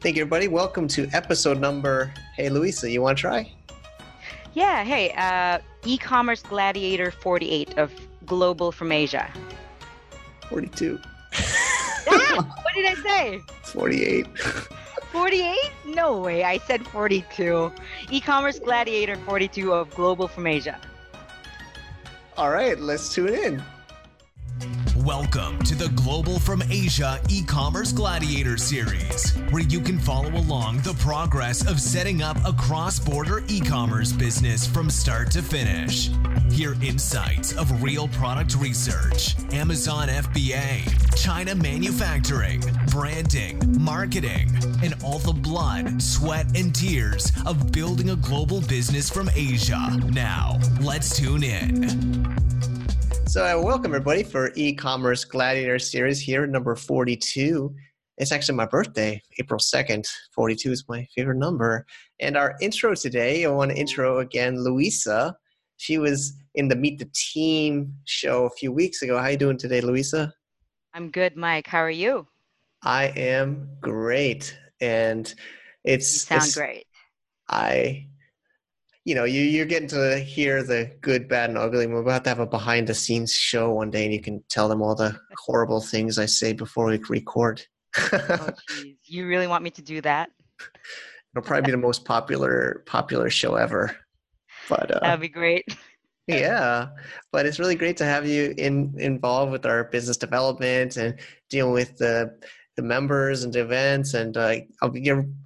Thank you, everybody. Welcome to episode number. Hey, Luisa, you want to try? Yeah, hey, uh, e-commerce gladiator 48 of Global from Asia. 42. ah, what did I say? 48. 48? No way. I said 42. E-commerce gladiator 42 of Global from Asia. All right, let's tune in. Welcome to the Global from Asia e commerce gladiator series, where you can follow along the progress of setting up a cross border e commerce business from start to finish. Hear insights of real product research, Amazon FBA, China manufacturing, branding, marketing, and all the blood, sweat, and tears of building a global business from Asia. Now, let's tune in. So, uh, welcome everybody for e-commerce gladiator series here, number 42. It's actually my birthday, April 2nd. 42 is my favorite number. And our intro today, I want to intro again Luisa. She was in the Meet the Team show a few weeks ago. How are you doing today, Luisa? I'm good, Mike. How are you? I am great. And it's you sound it's, great. I you know, you, you're getting to hear the good, bad, and ugly. We're about to have a behind the scenes show one day, and you can tell them all the horrible things I say before we record. oh, you really want me to do that? It'll probably be the most popular popular show ever. But uh, that'd be great. yeah, but it's really great to have you in involved with our business development and dealing with the the members and the events and uh,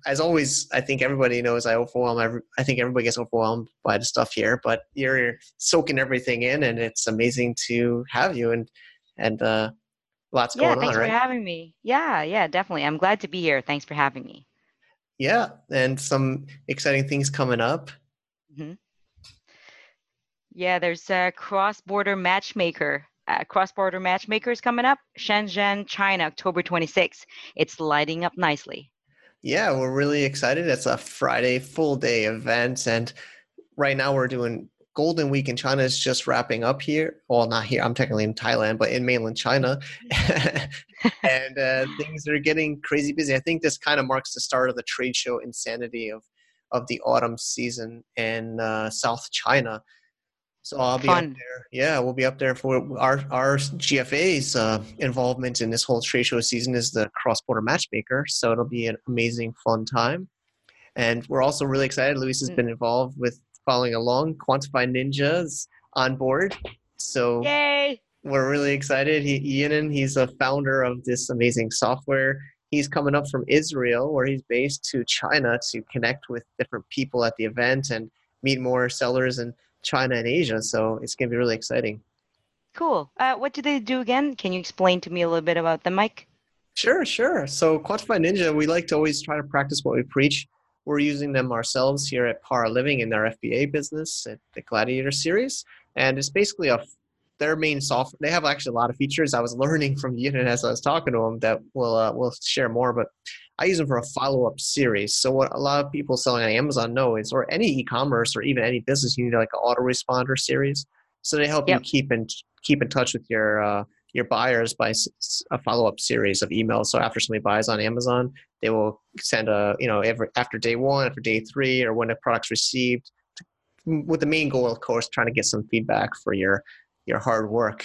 as always i think everybody knows i overwhelm every, i think everybody gets overwhelmed by the stuff here but you're soaking everything in and it's amazing to have you and and uh lots yeah, going thanks on right? for having me. Yeah yeah definitely. I'm glad to be here. Thanks for having me. Yeah and some exciting things coming up. Mm-hmm. yeah there's a cross-border matchmaker uh, cross-border matchmakers coming up. Shenzhen china october 26th it's lighting up nicely. Yeah we're really excited. It's a friday full day event and right now we're doing golden week in china is just wrapping up here. Well not here i'm technically in thailand but in mainland china. And uh, things are getting crazy busy. I think this kind of marks the start of the trade show insanity of of the autumn season in uh, south china so I'll be Fun. up there. Yeah, we'll be up there for our our GFA's uh, involvement in this whole trade show season is the cross border matchmaker. So it'll be an amazing, fun time. And we're also really excited. Luis has mm. been involved with following along. Quantify Ninjas on board. So Yay! we're really excited. He, Ian, he's a founder of this amazing software. He's coming up from Israel, where he's based, to China to connect with different people at the event and meet more sellers and China and Asia. So it's going to be really exciting. Cool. Uh, what do they do again? Can you explain to me a little bit about them, Mike? Sure, sure. So Quantify Ninja, we like to always try to practice what we preach. We're using them ourselves here at Par Living in our FBA business at the Gladiator series. And it's basically a their main software. They have actually a lot of features. I was learning from the internet as I was talking to them that we'll uh, we'll share more. But I use them for a follow up series. So what a lot of people selling on Amazon know is, or any e-commerce or even any business, you need like an autoresponder series. So they help yep. you keep in keep in touch with your uh, your buyers by a follow up series of emails. So after somebody buys on Amazon, they will send a you know every after day one, after day three, or when the product's received, with the main goal, of course, trying to get some feedback for your your hard work.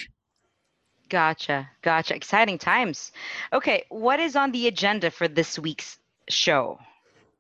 Gotcha. Gotcha. Exciting times. Okay. What is on the agenda for this week's show?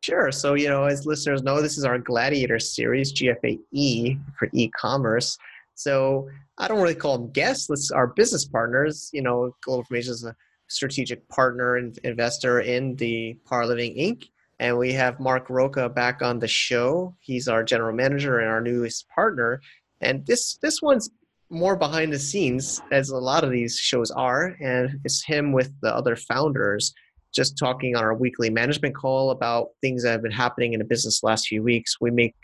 Sure. So, you know, as listeners know, this is our Gladiator series, GFAE for e commerce. So, I don't really call them guests. Let's our business partners. You know, Global Information is a strategic partner and investor in the Par Living Inc. And we have Mark Roca back on the show. He's our general manager and our newest partner. And this this one's more behind the scenes as a lot of these shows are and it's him with the other founders just talking on our weekly management call about things that have been happening in the business the last few weeks. We make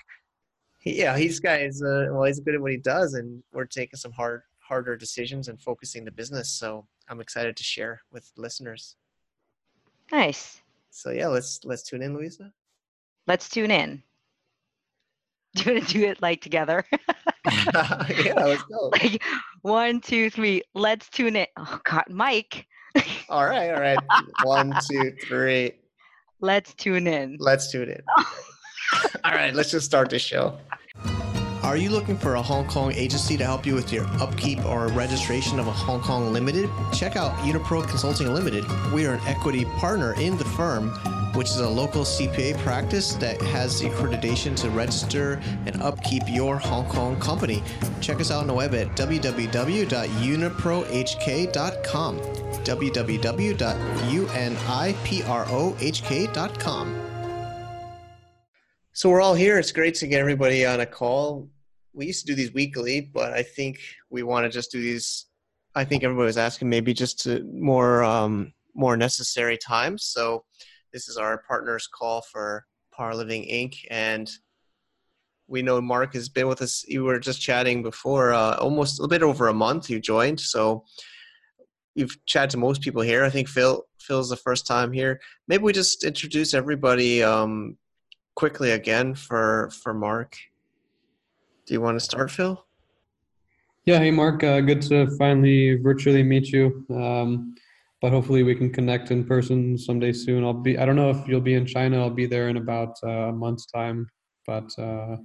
yeah he's guys uh, well he's good at what he does and we're taking some hard harder decisions and focusing the business so i'm excited to share with listeners. Nice. So yeah let's let's tune in louisa. Let's tune in do you want to do it like together yeah, let's go. Like one, two, three. Let's tune it. Oh God, Mike. all right, all right. One, two, three. Let's tune in. Let's tune in. All right, let's just start the show. Are you looking for a Hong Kong agency to help you with your upkeep or registration of a Hong Kong Limited? Check out Unipro Consulting Limited. We are an equity partner in the firm, which is a local CPA practice that has the accreditation to register and upkeep your Hong Kong company. Check us out on the web at www.uniprohk.com. www.uniprohk.com. So we're all here. It's great to get everybody on a call. We used to do these weekly, but I think we want to just do these. I think everybody was asking maybe just to more um, more necessary times. So this is our partners call for Par Living Inc. And we know Mark has been with us. You were just chatting before, uh, almost a little bit over a month. You joined, so you've chatted to most people here. I think Phil Phil's the first time here. Maybe we just introduce everybody um, quickly again for for Mark. Do you want to start, Phil? Yeah, hey Mark, uh, good to finally virtually meet you. Um, but hopefully we can connect in person someday soon. I'll be I don't know if you'll be in China. I'll be there in about uh, a month's time, but uh,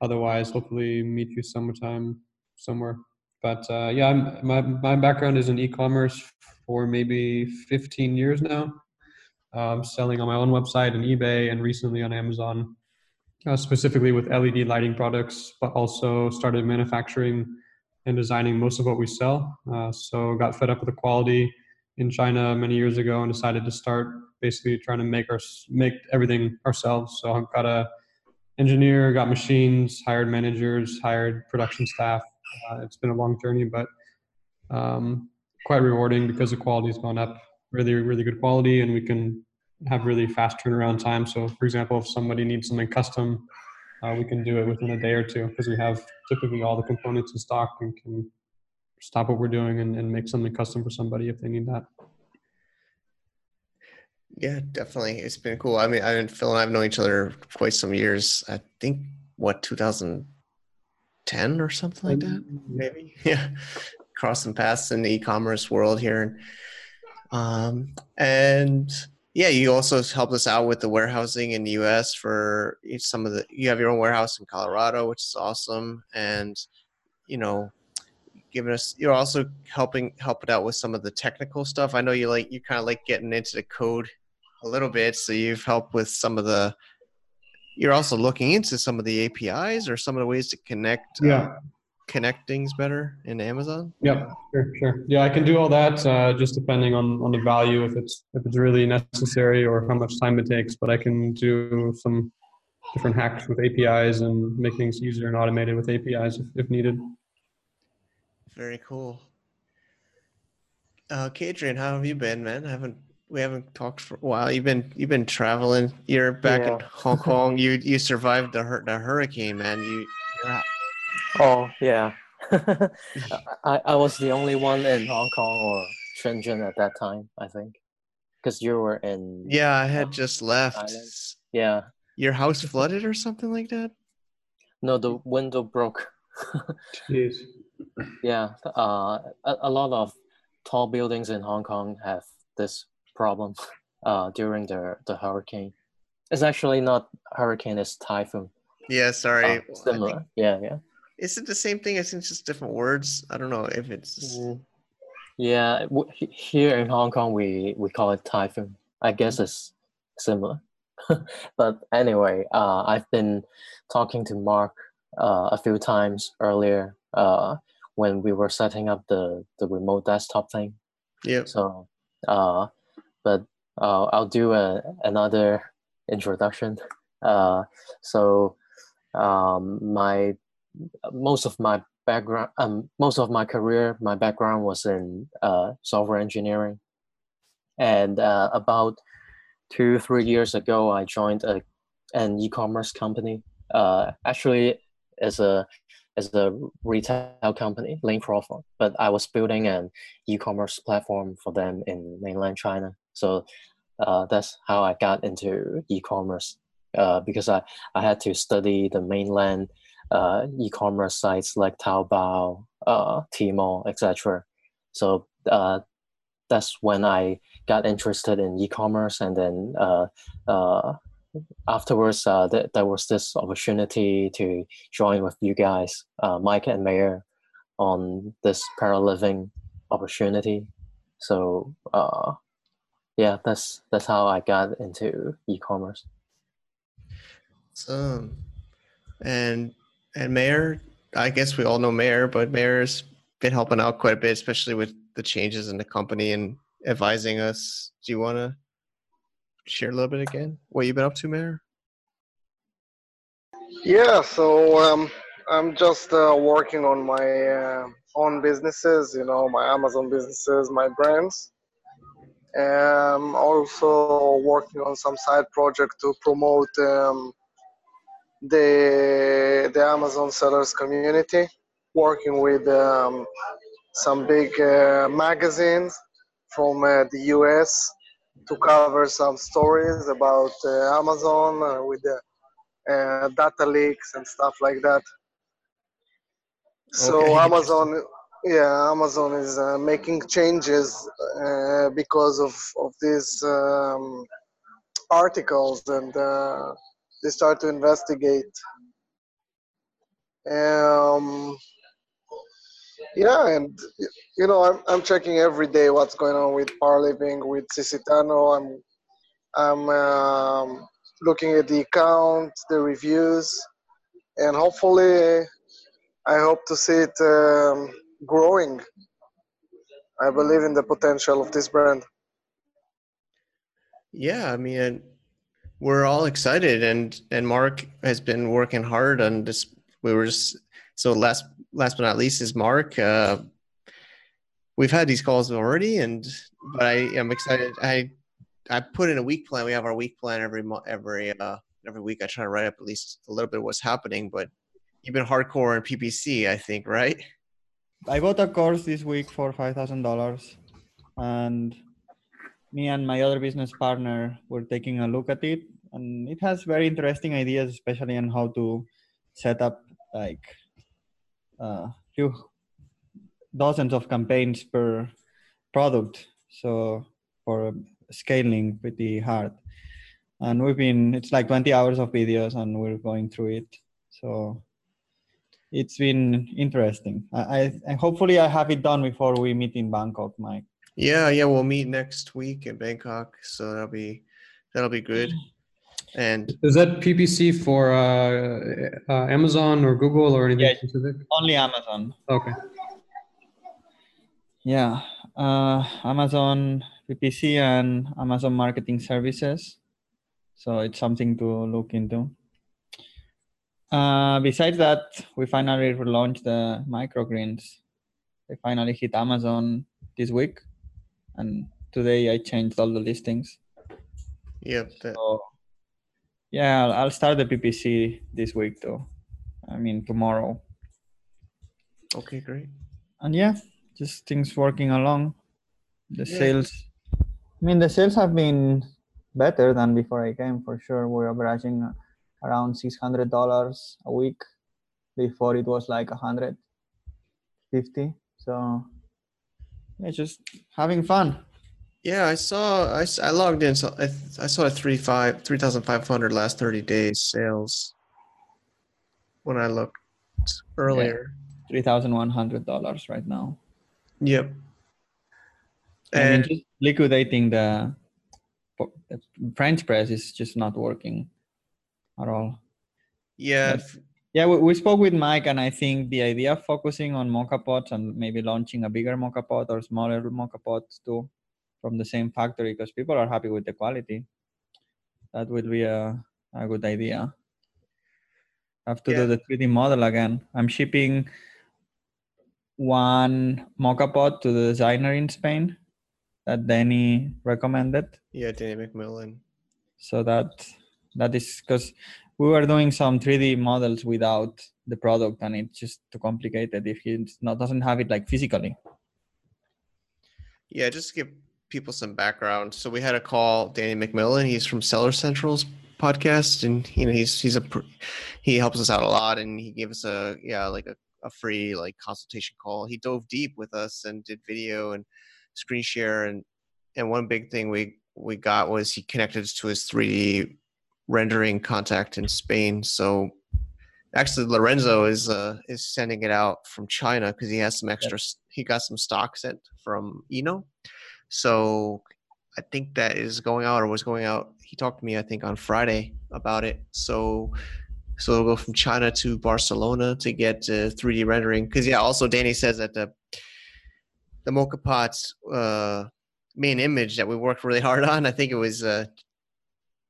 otherwise, hopefully meet you sometime somewhere. But uh, yeah, I'm, my my background is in e-commerce for maybe 15 years now um, selling on my own website and eBay, and recently on Amazon, uh, specifically with LED lighting products, but also started manufacturing and designing most of what we sell. Uh, so got fed up with the quality in China many years ago and decided to start basically trying to make our make everything ourselves. So I've got a engineer, got machines, hired managers, hired production staff. Uh, it's been a long journey, but um, quite rewarding because the quality has gone up really, really good quality and we can have really fast turnaround time. So, for example, if somebody needs something custom, uh, we can do it within a day or two because we have typically all the components in stock and can stop what we're doing and, and make something custom for somebody if they need that. Yeah, definitely. It's been cool. I mean, I and Phil and I've known each other quite some years. I think what 2010 or something like that, maybe. Yeah, crossing paths in the e-commerce world here, um, and yeah, you also helped us out with the warehousing in the U.S. for some of the. You have your own warehouse in Colorado, which is awesome, and you know, giving us. You're also helping helping out with some of the technical stuff. I know you like you kind of like getting into the code a little bit, so you've helped with some of the. You're also looking into some of the APIs or some of the ways to connect. Yeah. Uh, connect things better in Amazon? Yeah, sure, sure. Yeah, I can do all that, uh, just depending on, on the value, if it's if it's really necessary or how much time it takes. But I can do some different hacks with APIs and make things easier and automated with APIs if, if needed. Very cool. Uh, Kadrian, how have you been, man? I haven't we haven't talked for a while. You've been you've been traveling. You're back yeah. in Hong Kong. You you survived the the hurricane, man. You you're Oh yeah, I I was the only one in Hong Kong or Shenzhen at that time. I think, because you were in. Yeah, I had just left. Island. Yeah. Your house flooded or something like that? No, the window broke. Jeez. Yeah, uh, a, a lot of tall buildings in Hong Kong have this problem uh, during the the hurricane. It's actually not hurricane; it's typhoon. Yeah, sorry. Uh, similar. Yeah, yeah. Is it the same thing? I think it's just different words. I don't know if it's. Mm. Yeah, here in Hong Kong, we we call it typhoon. I guess it's similar. but anyway, uh, I've been talking to Mark uh, a few times earlier uh, when we were setting up the the remote desktop thing. Yeah. So, uh, but uh, I'll do a, another introduction. Uh, so, um, my most of my background, um, most of my career, my background was in uh, software engineering. And uh, about two, three years ago, I joined a, an e-commerce company. Uh, actually, as a as a retail company, Lane Crawford, but I was building an e-commerce platform for them in mainland China. So uh, that's how I got into e-commerce uh, because I, I had to study the mainland uh, e-commerce sites like Taobao, uh, Tmall, etc. So uh, that's when I got interested in e-commerce, and then uh, uh, afterwards, uh, th- there was this opportunity to join with you guys, uh, Mike and Mayor, on this paraliving opportunity. So uh, yeah, that's that's how I got into e-commerce. Um, and and Mayor, I guess we all know Mayor, but Mayor's been helping out quite a bit, especially with the changes in the company and advising us. Do you want to share a little bit again what you've been up to, Mayor? Yeah, so um, I'm just uh, working on my uh, own businesses, you know, my Amazon businesses, my brands. I'm also working on some side project to promote um, the the Amazon sellers community, working with um, some big uh, magazines from uh, the US to cover some stories about uh, Amazon uh, with the uh, data leaks and stuff like that. So Okay, Amazon, yeah, Amazon is uh, making changes uh, because of of these um, articles, and uh, they start to investigate. Um, yeah, and you know, I'm I'm checking every day what's going on with Parliving, with Cicitano. I'm I'm um, looking at the account, the reviews, and hopefully I hope to see it um, growing. I believe in the potential of this brand. Yeah, I mean, we're all excited, and and Mark has been working hard on this. We were just so last last but not least is Mark. Uh, we've had these calls already, and but I am excited. I I put in a week plan. We have our week plan every month, every uh, every week. I try to write up at least a little bit of what's happening. But you've been hardcore in PPC, I think, right? I bought a course this week for five thousand dollars, and me and my other business partner were taking a look at it, and it has very interesting ideas, especially on how to set up like a few dozens of campaigns per product. So for scaling, pretty hard. And we've been it's like twenty hours of videos, and we're going through it. So it's been interesting. I, I and hopefully I have it done before we meet in Bangkok, Mike. Yeah, yeah. We'll meet next week in Bangkok, so that'll be that'll be good. And Is that PPC for uh, uh, Amazon or Google or anything Yeah. specific? Only Amazon. Okay. Yeah, uh, Amazon PPC and Amazon Marketing Services. So it's something to look into. Uh, besides that, we finally relaunched the microgreens. They finally hit Amazon this week, and today I changed all the listings. yep, that, So yeah, I'll, start the PPC this week though. I mean tomorrow. okay, great. And yeah, just things working along. The Yeah. sales. I mean, the sales have been better than before I came for sure. We're averaging around six hundred dollars a week. Before it was like a hundred fifty. So yeah, just having fun. Yeah, I saw. I, I logged in. So I, I saw a three five three thousand five hundred last thirty days sales. When I looked earlier. Three thousand one hundred dollars right now. Yep. I mean, And just liquidating the, the French press is just not working at all. yeah, but- Yeah, we, we spoke with Mike, and I think the idea of focusing on mocha pots and maybe launching a bigger mocha pot or smaller mocha pots too from the same factory because people are happy with the quality. That would be a, a good idea. Have to Yeah. do the 3D model again. I'm shipping one mocha pot to the designer in Spain that Danny recommended yeah, Danny McMillan. so that that is because we were doing some 3d models without the product and it's just too complicated if he not doesn't have it like physically Yeah, just give people some background. So we had a call Danny McMillan. He's from Seller Sessions podcast, and you know he's he's a he helps us out a lot, and he gave us a yeah like a, a free like consultation call. He dove deep with us and did video and screen share, and and one big thing we we got was he connected us to his 3D rendering contact in Spain. So actually, Lorenzo is uh, is sending it out from China because he has some extra. He got some stock sent from Eno, so I think that is going out or was going out. He talked to me, I think, on Friday about it. So so it'll go from China to Barcelona to get uh, 3D rendering. Because yeah, also Danny says that the the mocha pot's uh, main image that we worked really hard on, I think it was uh,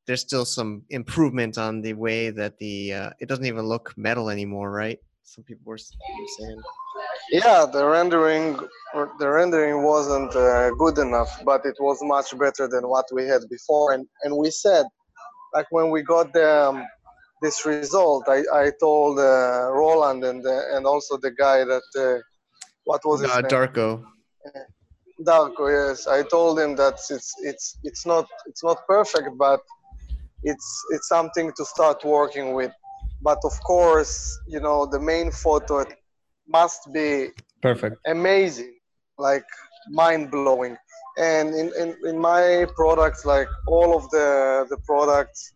there's still some improvement on the way that the uh, it doesn't even look metal anymore, right? Some people were saying. Yeah, the rendering the rendering wasn't uh, good enough, but it was much better than what we had before. And and we said, like when we got the um, this result, I, I told uh, Roland and uh, and also the guy that uh, what was his uh, name? Darko. Darko, yes. I told him that it's it's it's not it's not perfect, but it's it's something to start working with. But of course, you know, the main photo must be perfect, amazing, like mind blowing. And in, in, in my products, like all of the the products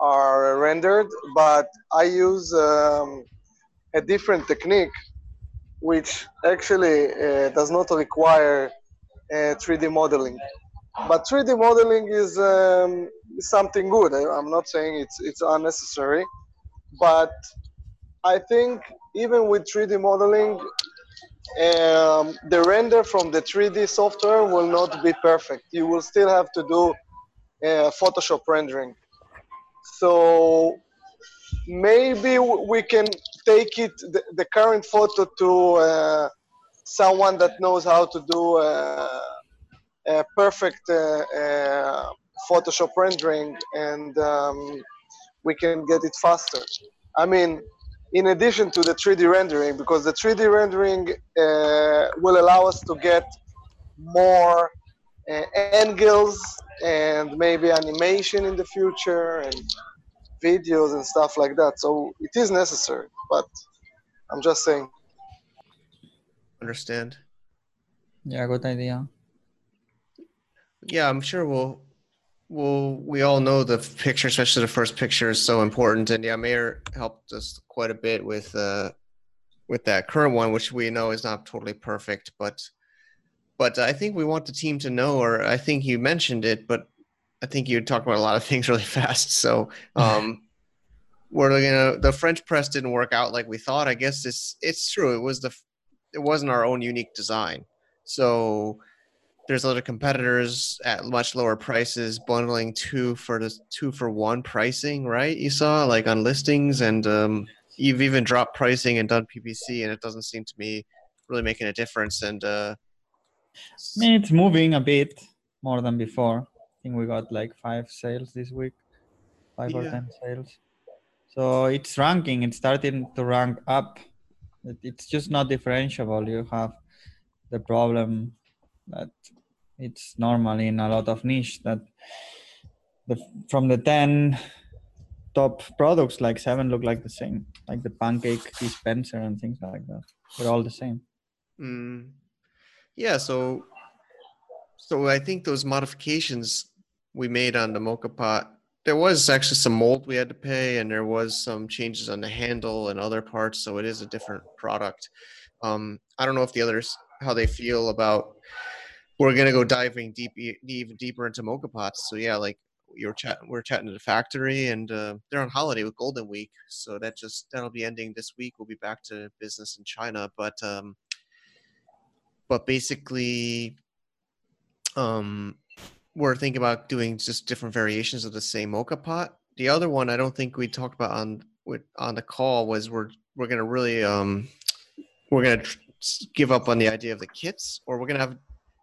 are rendered, but I use um, a different technique, which actually uh, does not require uh, 3D modeling. But 3D modeling is um, something good. I, I'm not saying it's it's unnecessary, but I think even with 3D modeling, um, the render from the 3D software will not be perfect. You will still have to do uh, Photoshop rendering. So maybe we can take it the, the current photo to uh, someone that knows how to do uh, a perfect uh, uh, Photoshop rendering, and um, we can get it faster. I mean, in addition to the 3D rendering, because the 3D rendering uh, will allow us to get more uh, angles and maybe animation in the future and videos and stuff like that. So it is necessary, but I'm just saying. Understand? Yeah, good idea. Yeah, I'm sure we'll well, we all know the picture, especially the first picture, is so important. And yeah, Mayor helped us quite a bit with uh, with that current one, which we know is not totally perfect. But but I think we want the team to know, or I think you mentioned it, but I think you talked about a lot of things really fast. So um, we're gonna the French press didn't work out like we thought. I guess it's it's true. It was the it wasn't our own unique design. So there's other competitors at much lower prices bundling two for the two for one pricing, right? You saw like on listings, and um, you've even dropped pricing and done PPC, and it doesn't seem to me really making a difference. And uh, I mean, it's moving a bit more than before. I think we got like five sales this week, five yeah. or ten sales. So it's ranking. It's starting to rank up. It's just not differentiable. You have the problem that it's normal in a lot of niche that the from the 10 top products like seven look like the same like the pancake dispenser and things like that. They're all the same. Mm. yeah so so i think those modifications we made on the mocha pot there was actually some mold we had to pay and there was some changes on the handle and other parts so it is a different product. Um, i don't know if the others how they feel about we're gonna go diving deep even deeper into mocha pots. So yeah like you're chatting we're chatting to the factory and uh, they're on holiday with golden week. So that just that'll be ending this week. We'll be back to business in china. But um but basically um we're thinking about doing just different variations of the same mocha pot. The other one i don't think we talked about on with on the call was we're we're gonna really um we're gonna tr- give up on the idea of the kits or we're gonna have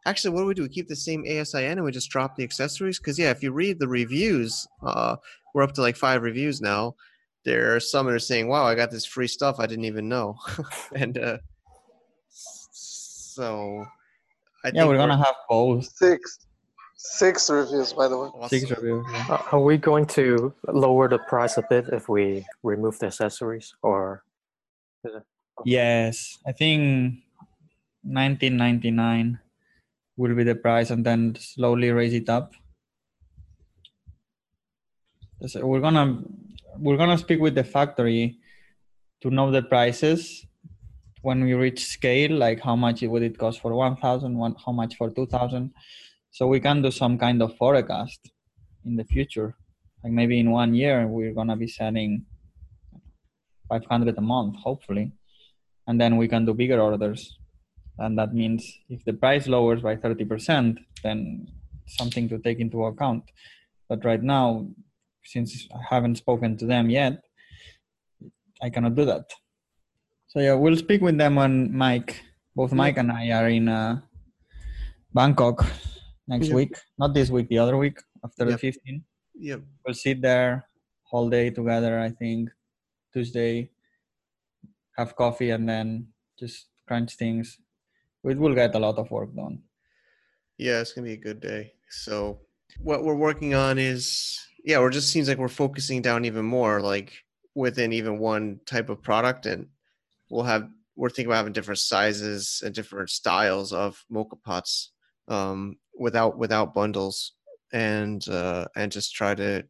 actually what do we do? We keep the same asin and we just drop the accessories? Because yeah if you read the reviews uh, we're up to like five reviews now there are some that are saying wow i got this free stuff i didn't even know. And uh, so I yeah we're gonna we're, have both. Six six reviews by the way. Awesome. six reviews yeah. uh, are we going to lower the price a bit if we remove the accessories or yes i think 1999 will be the price and then slowly raise it up. So we're gonna we're gonna speak with the factory to know the prices. When we reach scale like how much would it cost for 1000 one, how much for 2000 so we can do some kind of forecast in the future. Like maybe in one year we're gonna be selling 500 a month hopefully. And then we can do bigger orders and that means if the price lowers by 30% then something to take into account. But right now since i haven't spoken to them yet i cannot do that. So yeah we'll speak with them when mike. Both mike and i are in uh, bangkok next Yeah. week. Not this week the other week after Yep. the 15th Yep. we'll sit there whole day together i think. Tuesday have coffee and then just crunch things it will get a lot of work done Yeah, it's gonna be a good day. So what we're working on is yeah, we're just seems like we're focusing down even more, like within even one type of product, and we'll have we're thinking about having different sizes and different styles of mocha pots um, without without bundles, and uh, and just try to.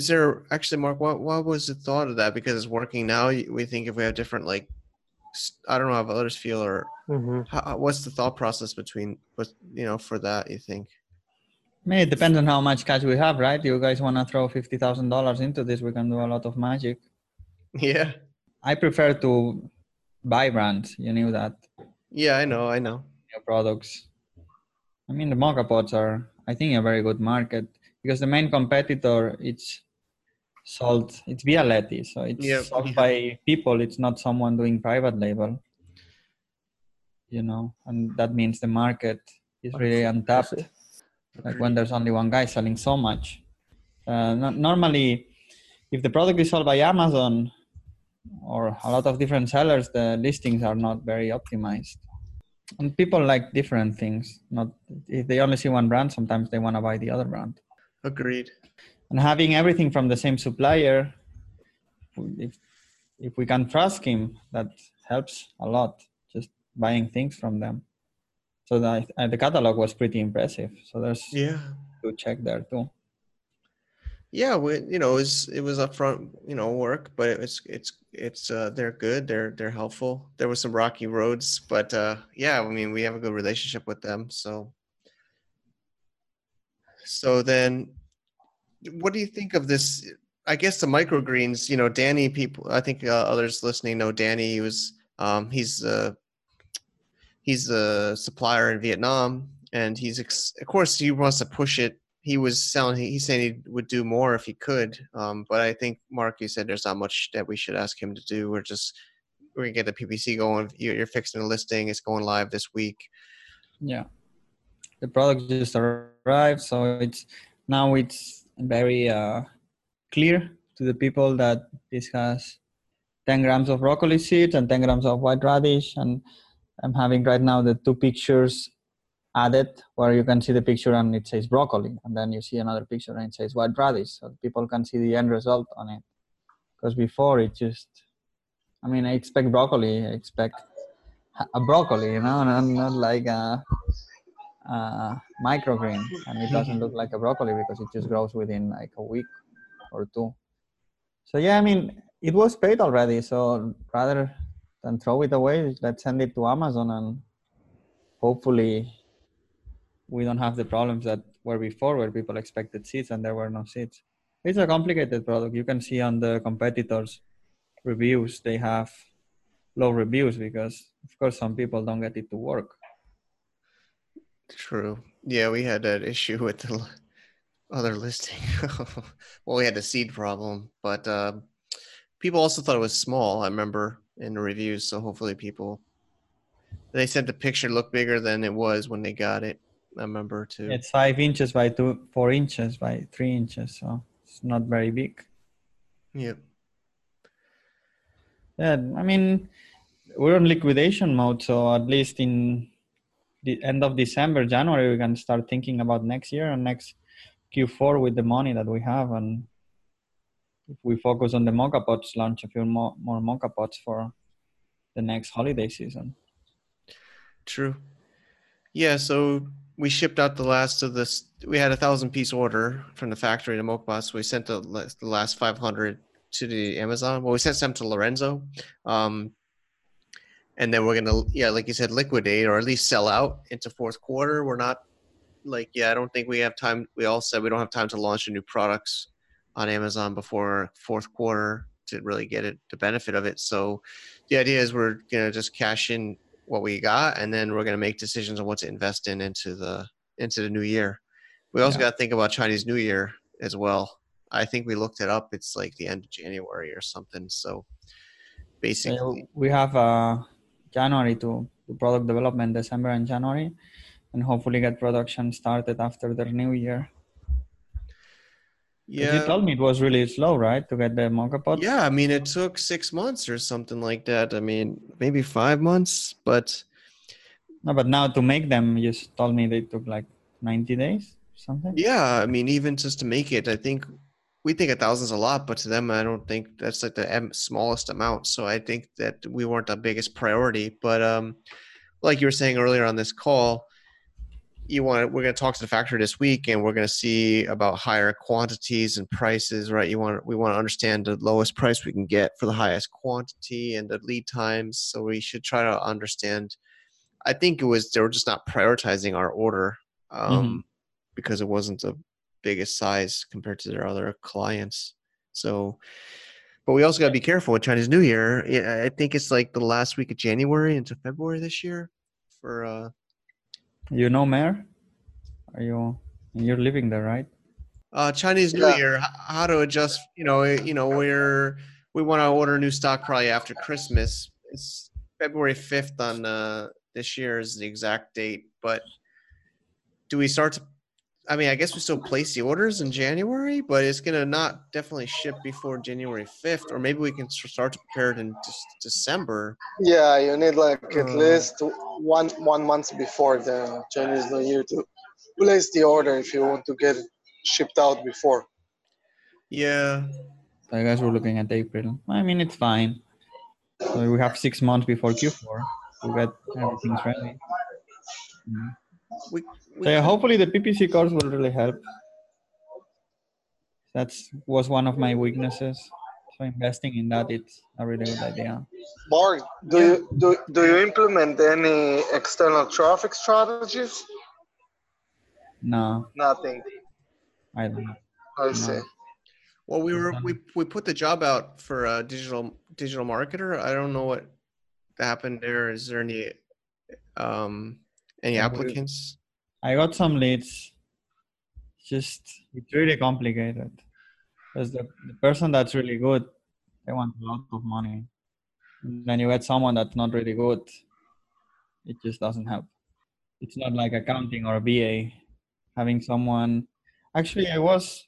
Is there actually, Mark? What what was the thought of that? Because it's working now. We think if we have different like, I don't know how others feel or Mhm. how, what's the thought process between what you know for that you think I mean, it depends on how much cash we have, right? You guys want to throw fifty thousand dollars into this? We can do a lot of magic. yeah I prefer to buy brands. You knew that yeah i know i know new products. I mean, the mocha pots are, I think, a very good market because the main competitor it's sold. It's via Bialetti, so it's sold by people. It's not someone doing private label. You know, and that means the market is really untapped. like when there's only one guy selling so much. Uh, no- normally, if the product is sold by Amazon or a lot of different sellers, the listings are not very optimized. And people like different things. Not if they only see one brand, sometimes they want to buy the other brand. agreed And having everything from the same supplier, if if we can trust him, that helps a lot. Just buying things from them. So the, uh, the catalog was pretty impressive. So there's yeah to check there too. yeah we, you know it was it was upfront you know work but it's it's it's uh they're good they're they're helpful there was some rocky roads but uh yeah i mean we have a good relationship with them so so then what do you think of this i guess the microgreens you know danny people i think uh, others listening know danny he was um he's uh he's a supplier in vietnam and he's ex- of course he wants to push it. He was selling he, he's saying he would do more if he could um but i think mark you said there's not much that we should ask him to do. We're just we're gonna get the ppc going. You're, you're fixing the listing. It's going live this week. Yeah, the product just arrived, so it's now it's very uh, clear to the people that this has 10 grams of broccoli seeds and 10 grams of white radish, and I'm having right now the two pictures added where you can see the picture and it says broccoli, and then you see another picture and it says white radish, so people can see the end result on it. Because before it just, I mean, I expect broccoli, I expect a broccoli, you know, not, not like a, Uh, a microgreen, and it doesn't look like a broccoli because it just grows within like a week or two. So yeah, I mean, it was paid already, so rather than throw it away, let's send it to Amazon and hopefully we don't have the problems that were before where people expected seeds and there were no seeds. It's a complicated product. You can see on the competitors' reviews, they have low reviews because of course some people don't get it to work. True. Yeah we had that issue with the other listing. Well we had the seed problem but uh, people also thought it was small i remember in the reviews so hopefully people they said the picture looked bigger than it was when they got it i remember too. It's five inches by two, four inches by three inches, so it's not very big. yep. Yeah, I mean, we're on liquidation mode, so at least in the end of December, January, we can start thinking about next year and next Q4 with the money that we have, and if we focus on the mocha pots, launch a few more, more mocha pots for the next holiday season. True. Yeah, so we shipped out the last of this. We had a thousand piece order from the factory to Mokbot. we sent the, the last 500 to the Amazon. Well, we sent some to Lorenzo. Um, and then we're gonna, yeah, like you said, liquidate or at least sell out into fourth quarter. We're not like, yeah, I don't think we have time. We all said we don't have time to launch new products on Amazon before fourth quarter to really get it the benefit of it. So the idea is we're gonna just cash in what we got, and then we're gonna make decisions on what to invest in into the into the new year. We also yeah. got to think about Chinese New Year as well. I think we looked it up. It's like the end of January or something. So basically, we have uh, January to, to product development, December and January, and hopefully get production started after the new year. Yeah. You told me it was really slow, right, to get the mocha pots? Yeah, I mean, it took six months or something like that. I mean, maybe five months, but. No, but now to make them, you told me they took like 90 days, something? Yeah, I mean, even just to make it, I think we think a thousand's a lot, but to them, I don't think that's like the smallest amount. So I think that we weren't the biggest priority. But um, like you were saying earlier on this call, you want we're going to talk to the factory this week and we're going to see about higher quantities and prices right you want we want to understand the lowest price we can get for the highest quantity and the lead times so we should try to understand i think it was they were just not prioritizing our order um, mm-hmm. because it wasn't the biggest size compared to their other clients so but we also got to be careful with chinese new year i think it's like the last week of january into february this year for uh you know Mayor, Are you you're living there, right? Uh, Chinese New yeah. Year. How to adjust? You know, eh, you know, we're we want to order new stock probably after Christmas. It's February fifth on uh, this year is the exact date. But do we start to I mean, I guess we still place the orders in January, but it's gonna not definitely ship before January fifth, or maybe we can start to prepare it in December. Yeah, you need like at uh, least one one month before the Chinese New Year to place the order if you want to get it shipped out before. Yeah. I guess we're looking at April. I mean, it's fine. So we have six months before Q4 to get everything ready. Mm-hmm. We so yeah, hopefully the PPC course will really help. That's was one of my weaknesses. So investing in that it's a really good idea. Mark, do you do, do you implement any external traffic strategies? No. Nothing. I don't know. I no. see. Well, we were we, we put the job out for a digital digital marketer. I don't know what happened there. Is there any um any applicants? I got some leads. Just it's really complicated because the, the person that's really good, they want a lot of money. And then you get someone that's not really good. It just doesn't help. It's not like accounting or BA. Having someone. Actually, I was.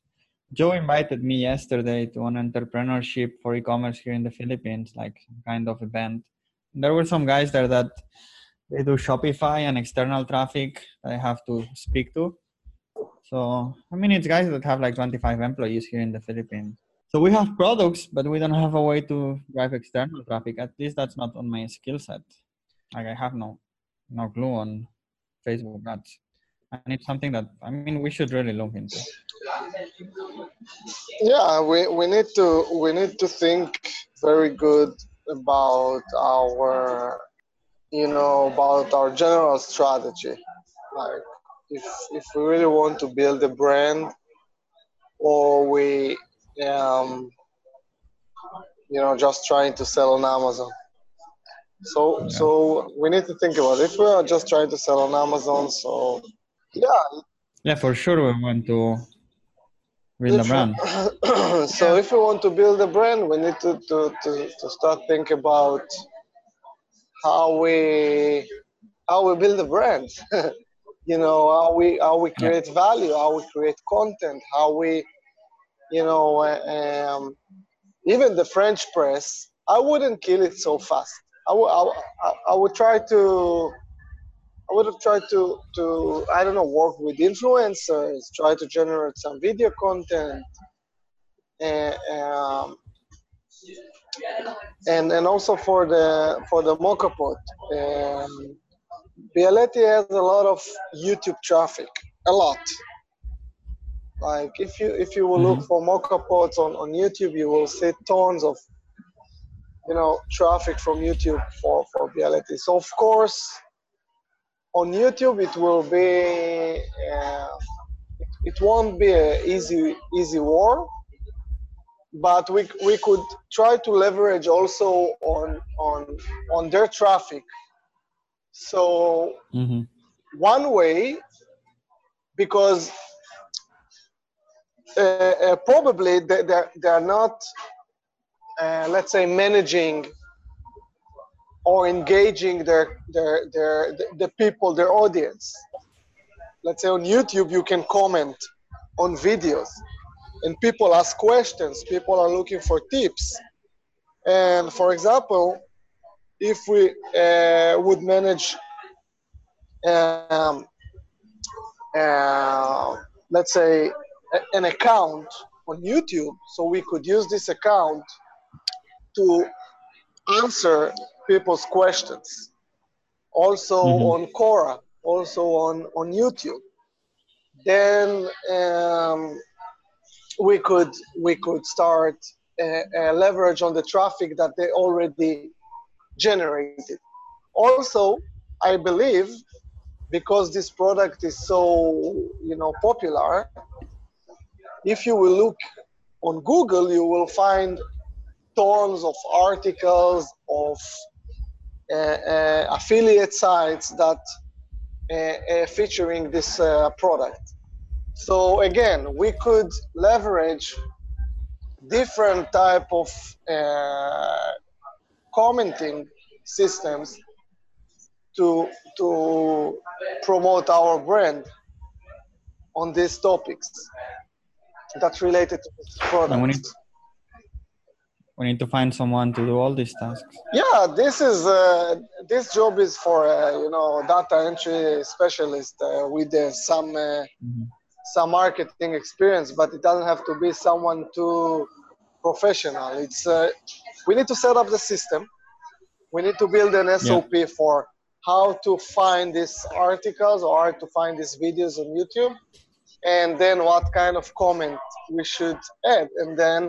Joe invited me yesterday to an entrepreneurship for e-commerce here in the Philippines, like some kind of event. There were some guys there that they do Shopify and external traffic I have to speak to. So, I mean, it's guys that have like 25 employees here in the Philippines. So we have products, but we don't have a way to drive external traffic. At least that's not on my skill set. Like I have no, no clue on Facebook ads. And it's something that, I mean, we should really look into. Yeah, we, we need to, we need to think very good about our you know, about our general strategy. Like, if, if we really want to build a brand or we, um, you know, just trying to sell on Amazon. So, yeah. so we need to think about it. if we are just trying to sell on Amazon. So, yeah. Yeah, for sure we want to build a brand. so, if we want to build a brand, we need to to to, to start think about how we how we build a brand. You know how we how we create value how we create content how we you know um, even the french press i wouldn't kill it so fast. I, w- I, I would try to I would have tried to to I don't know work with influencers, try to generate some video content, and um, and and also for the for the mocha pot um, Bialetti has a lot of YouTube traffic, a lot. Like if you if you will look Mhm. for mocha pots on, on YouTube, you will see tons of you know traffic from YouTube for for Bialetti. So of course, on YouTube it will be uh, it, it won't be a easy easy war, but we we could try to leverage also on on on their traffic. So hmm one way because uh, uh, probably they, they're, they're not uh, let's say managing or engaging their, their, their the, the people their audience. Let's say on youtube you can comment on videos and people ask questions people are looking for tips and for example if we uh, would manage um, uh, let's say an account on YouTube, so we could use this account to answer people's questions. Also Mhm. on Quora, also on on YouTube. Then um, we could we could start uh, uh, leverage on the traffic that they already generated. Also, I believe because this product is so you know popular if you will look on google you will find tons of articles of uh, uh, affiliate sites that uh, uh, featuring this uh, product so again we could leverage different type of uh, commenting systems to to promote our brand on these topics that's related to this And we product. need, we need to find someone to do all these tasks. Yeah, this is uh, this job is for uh, you know data entry specialist uh, with uh, some uh, Mhm. Some marketing experience, but it doesn't have to be someone too professional. It's uh, we need to set up the system. We need to build an SOP for how to find these articles or how to find these videos on YouTube, and then what kind of comment we should add, and then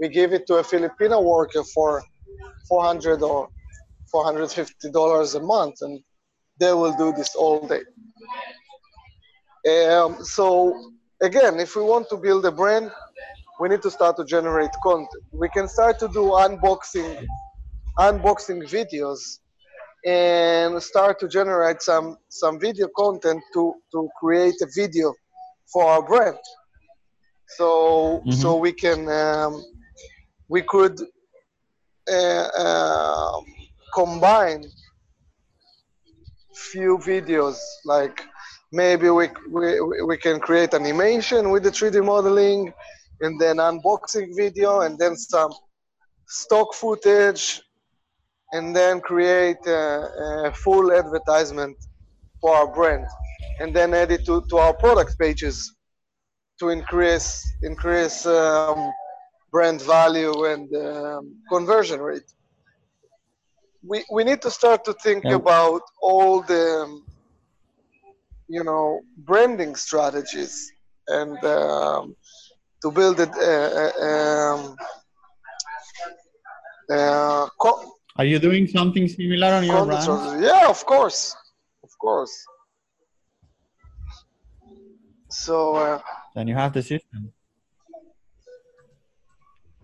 we give it to a Filipino worker for 400 or 450 dollars a month, and they will do this all day. Um, so again, if we want to build a brand, we need to start to generate content. We can start to do unboxing, unboxing videos, and start to generate some some video content to to create a video for our brand. So so we can um, we could uh, um combine few videos like maybe we, we we can create animation with the 3d modeling and then unboxing video and then some stock footage and then create a, a full advertisement for our brand and then add it to, to our product pages to increase increase um, brand value and um, conversion rate we, we need to start to think Yeah. about all the um, you know branding strategies and um, to build it uh, uh, um, uh, co- Are you doing something similar on your brand? strategy. yeah of course of course so uh, Then you have the system.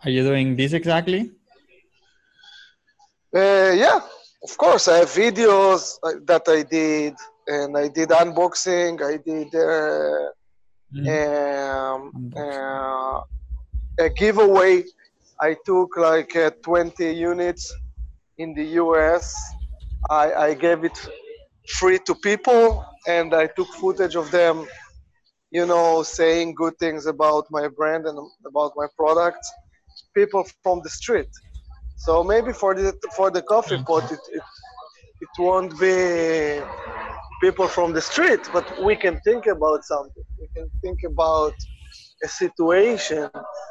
Are you doing this exactly? Uh, yeah, of course. I have videos uh, that I did, and I did unboxing. I did uh, Mhm. um, uh, a giveaway. I took like uh, 20 units in the US. I, I gave it free to people, and I took footage of them, you know, saying good things about my brand and about my products. People from the street. So maybe for the for the coffee pot, it, it it won't be people from the street, but we can think about something. We can think about a situation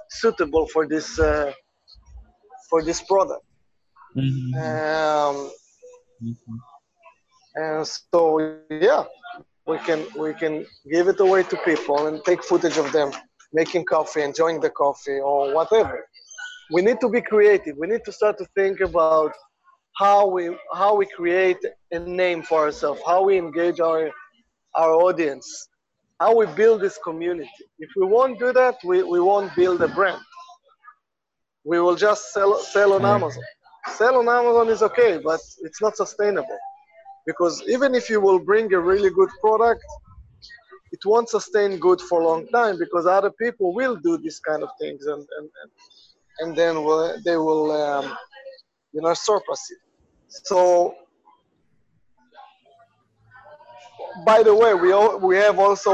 suitable for this uh, for this product. Mhm. Um, Mhm. And so yeah, we can we can give it away to people and take footage of them making coffee, enjoying the coffee, or whatever. We need to be creative. We need to start to think about how we how we create a name for ourselves, how we engage our our audience, how we build this community. If we won't do that, we, we won't build a brand. We will just sell sell on Amazon. Sell on Amazon is okay, but it's not sustainable. Because even if you will bring a really good product, it won't sustain good for a long time because other people will do these kind of things and and, and, and then will, they will um, you know surpass it. So by the way, we all, we have also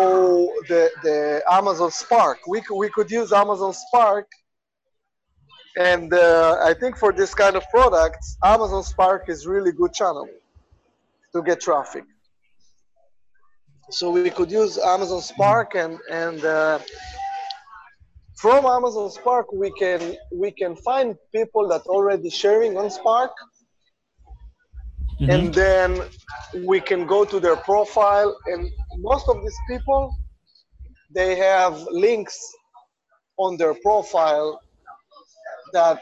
the the Amazon Spark. We we could use Amazon Spark, and uh, I think for this kind of products, Amazon Spark is really good channel to get traffic. So we could use Amazon Spark, and and uh, from Amazon Spark we can we can find people that already sharing on Spark. Mhm. and then we can go to their profile. And most of these people they have links on their profile that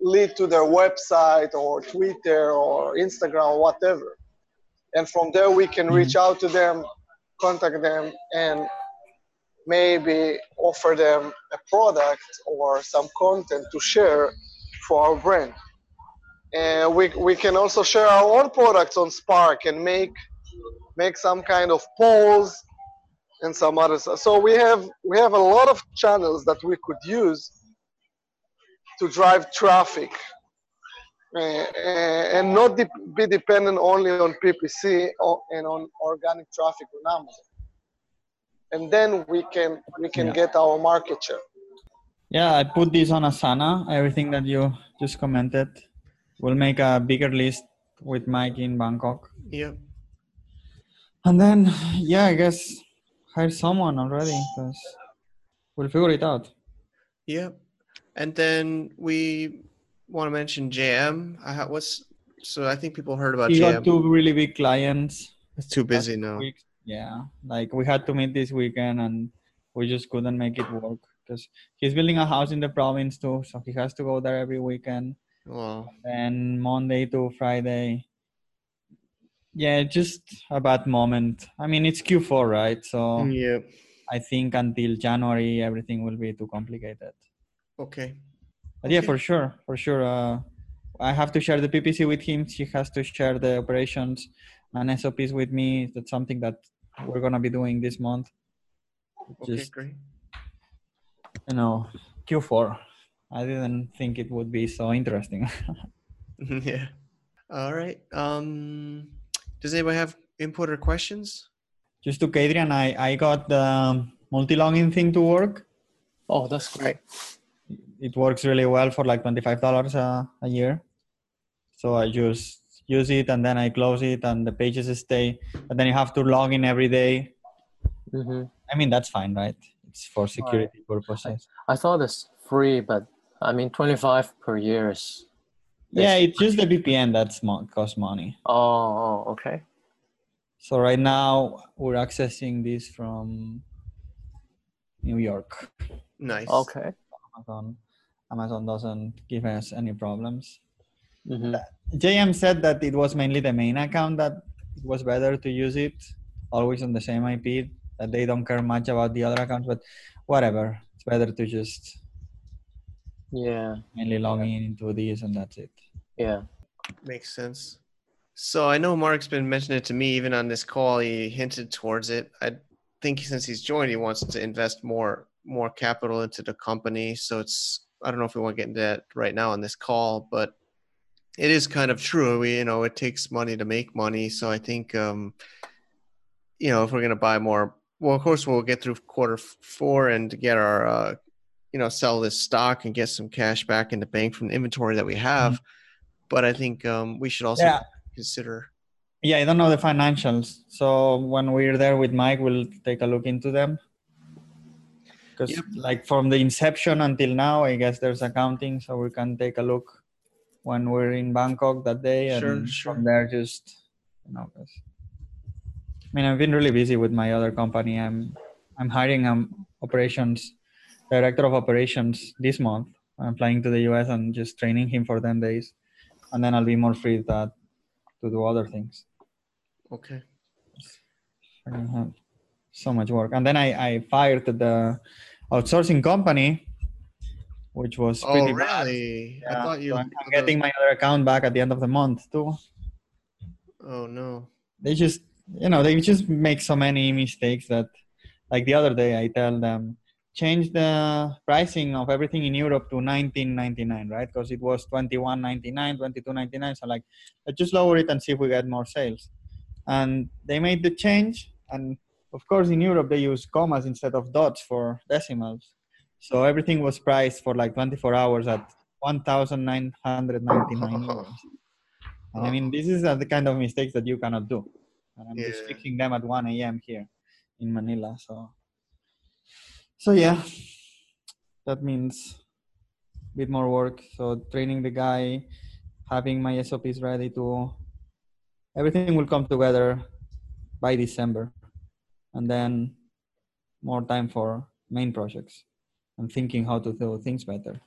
lead to their website or twitter or instagram or whatever. And from there we can reach out to them contact them and maybe offer them a product or some content to share for our brand and we, we can also share our own products on Spark and make make some kind of polls and some other stuff. So we have we have a lot of channels that we could use to drive traffic uh, and not de- be dependent only on PPC or, and on organic traffic on Amazon. And then we can we can Yeah. get our market share. Yeah, I put this on Asana. Everything that you just commented. We'll make a bigger list with Mike in Bangkok, Yep. and then yeah, I guess hire someone already because we'll figure it out. Yep. And then we want to mention JM. I ha- what's so I think people heard about He JM. got two really big clients. it's too busy now. week. Yeah, like we had to meet this weekend and we just couldn't make it work because he's building a house in the province too, so he has to go there every weekend. Well, And Monday to Friday. Yeah, just a bad moment. I mean, it's Q4, right? So yep. I think until January, everything will be too complicated. Okay. But yeah, Okay. for sure, for sure. Uh, I have to share the PPC with him. He has to share the operations and SOPs with me. That's something that we're gonna be doing this month. Okay, Just great. you know, Q4. I didn't think it would be so interesting. yeah. All right. Um, does anybody have input or questions? Just to Kadrian, I I got the multi-login thing to work. Oh, that's great. It works really well for like twenty-five dollars a, a year. So I just use it and then I close it and the pages stay. But then you have to log in every day. hmm I mean that's fine, right? It's for security purposes. I thought it's free, but I mean, 25 per year is. Yeah, it's just the VPN that's mo- cost money. Oh, oh, okay. So right now we're accessing this from New York. Nice. Okay. Amazon. Amazon doesn't give us any problems. hmm JM said that it was mainly the main account that it was better to use it always on the same IP. That they don't care much about the other accounts, but whatever. It's better to just Yeah, mainly log in into these and that's it. yeah. Makes sense. So I know Mark's been mentioning it to me even on this call. He hinted towards it. I think since he's joined, he wants to invest more more capital into the company. So it's I don't know if we want to get into that right now on this call, but it is kind of true. We you know it takes money to make money. So I think um, you know if we're gonna buy more, well of course we'll get through quarter four and get our uh, you know sell this stock and get some cash back in the bank from the inventory that we have. But I think um, we should also Yeah. consider. Yeah, I don't know the financials. So when we're there with Mike, we'll take a look into them. Because Yep. like from the inception until now, I guess there's accounting, so we can take a look when we're in Bangkok that day, and Sure, sure. from there just you know I mean, I've been really busy with my other company. I'm I'm hiring um operations director of operations this month. I'm flying to the US and just training him for 10 days, and then I'll be more free that to do other things. Okay. I have so much work, and then I I fired the outsourcing company, which was Oh, pretty bad. really? I thought you. so I'm, I'm getting my other account back at the end of the month too. Oh no. They just, you know, they just make so many mistakes that, like the other day, I tell them change the pricing of everything in Europe to 19.99, right? Because it was 21.99, 22.99. So like, let's just lower it and see if we get more sales. And they made the change, and of course, in Europe they use commas instead of dots for decimals. So everything was priced for like 24 hours at 1,999 euros. I mean, this is uh, the kind of mistakes that you cannot do. And I'm just fixing them at 1 a.m. here in Manila. So, so yeah, that means a bit more work. So training the guy, having my SOPs ready to, everything will come together by December, and then more time for main projects and thinking how to do things better.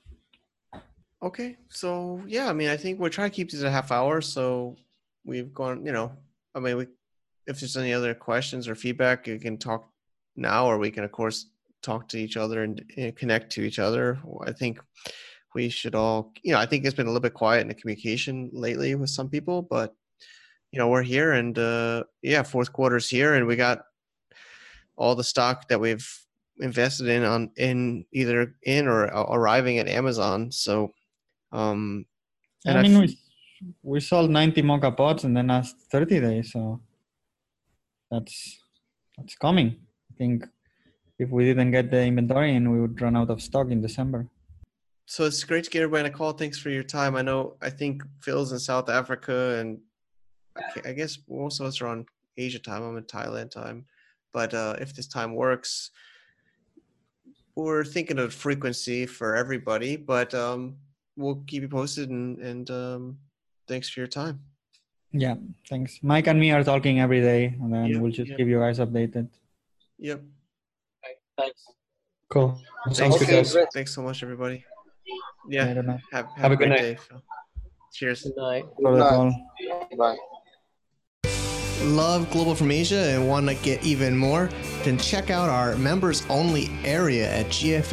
Okay. So yeah, I mean, I think we're trying to keep these a half hour. So we've gone. You know, I mean, we, if there's any other questions or feedback, you can talk now, or we can, of course, talk to each other and connect to each other. I think we should all. You know, I think it's been a little bit quiet in the communication lately with some people, but you know, we're here, and uh, yeah, fourth quarter's here, and we got all the stock that we've invested in on in either in or a- arriving at Amazon. So, um, and I I mean, f- we, we sold 90 mocha pots in the last 30 days, so that's that's coming. I think if we didn't get the inventory in, we would run out of stock in December. so it's great to get everybody on a call. Thanks for your time. I know I think Phil's in South Africa, and I I guess most of us are on Asia time. I'm in Thailand time, but uh, if this time works, we're thinking of frequency for everybody. But um, we'll keep you posted, and and um, thanks for your time. Yeah, thanks. Mike and me are talking every day, and then Yeah, we'll just yeah. keep you guys updated. Yep. Thanks. Cool. Thanks, Okay, guys. thanks so much, everybody. Yeah. I don't know. Have, have, Have a a good night. day. Phil. Cheers. Good night. For the Nice. call. Bye. Love Global from Asia and want to get even more, then check out our members only area at gfavip.com.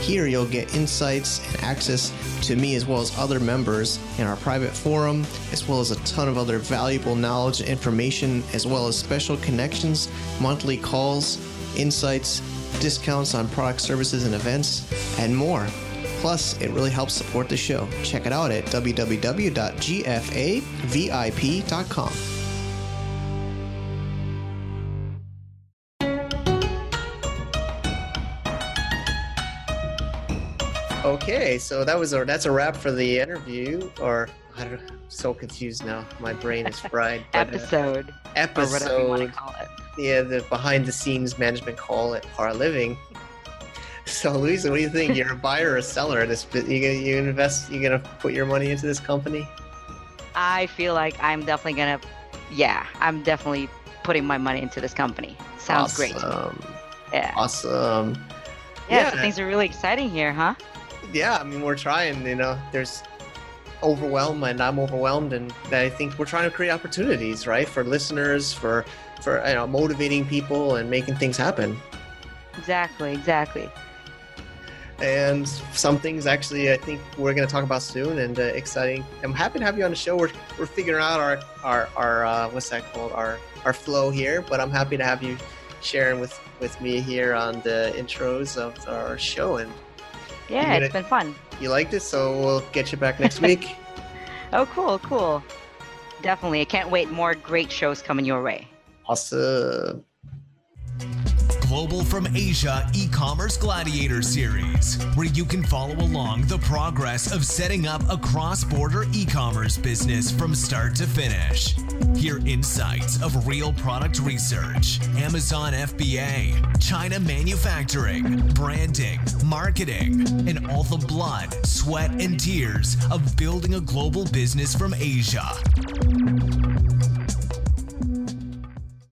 Here you'll get insights and access to me as well as other members in our private forum, as well as a ton of other valuable knowledge and information, as well as special connections, monthly calls, insights, discounts on product services and events, and more. Plus, it really helps support the show. Check it out at www.gfavip.com. Okay, so that was a that's a wrap for the interview. Or I don't, I'm so confused now. My brain is fried. but, uh, Episode or whatever you want to episode call it. yeah, the behind the scenes management call at Par Living. So, Luisa, what do you think? You're a buyer or a seller? This you gonna you invest? You gonna put your money into this company? I feel like I'm definitely gonna, yeah, I'm definitely putting my money into this company. Sounds great. Awesome. Yeah. Awesome. yeah. So yeah. things are really exciting here, huh? Yeah, I mean, we're trying. You know, there's overwhelmed, and I'm overwhelmed, and I think we're trying to create opportunities, right, for listeners, for for you know, motivating people and making things happen. Exactly. Exactly. And some things actually I think we're going to talk about soon and uh, exciting. I'm happy to have you on the show. We're, we're figuring out our our, our uh, what's that called our our flow here, but I'm happy to have you sharing with with me here on the intros of our show. And Yeah, gonna- it's been fun. you liked it, so we'll get you back next week. Oh, cool, cool. Definitely. I can't wait. More great shows coming your way. awesome. Global from Asia e-commerce gladiator series, where you can follow along the progress of setting up a cross-border e-commerce business from start to finish. Hear insights of real product research, Amazon FBA, China manufacturing, branding, marketing, and all the blood, sweat, and tears of building a global business from Asia.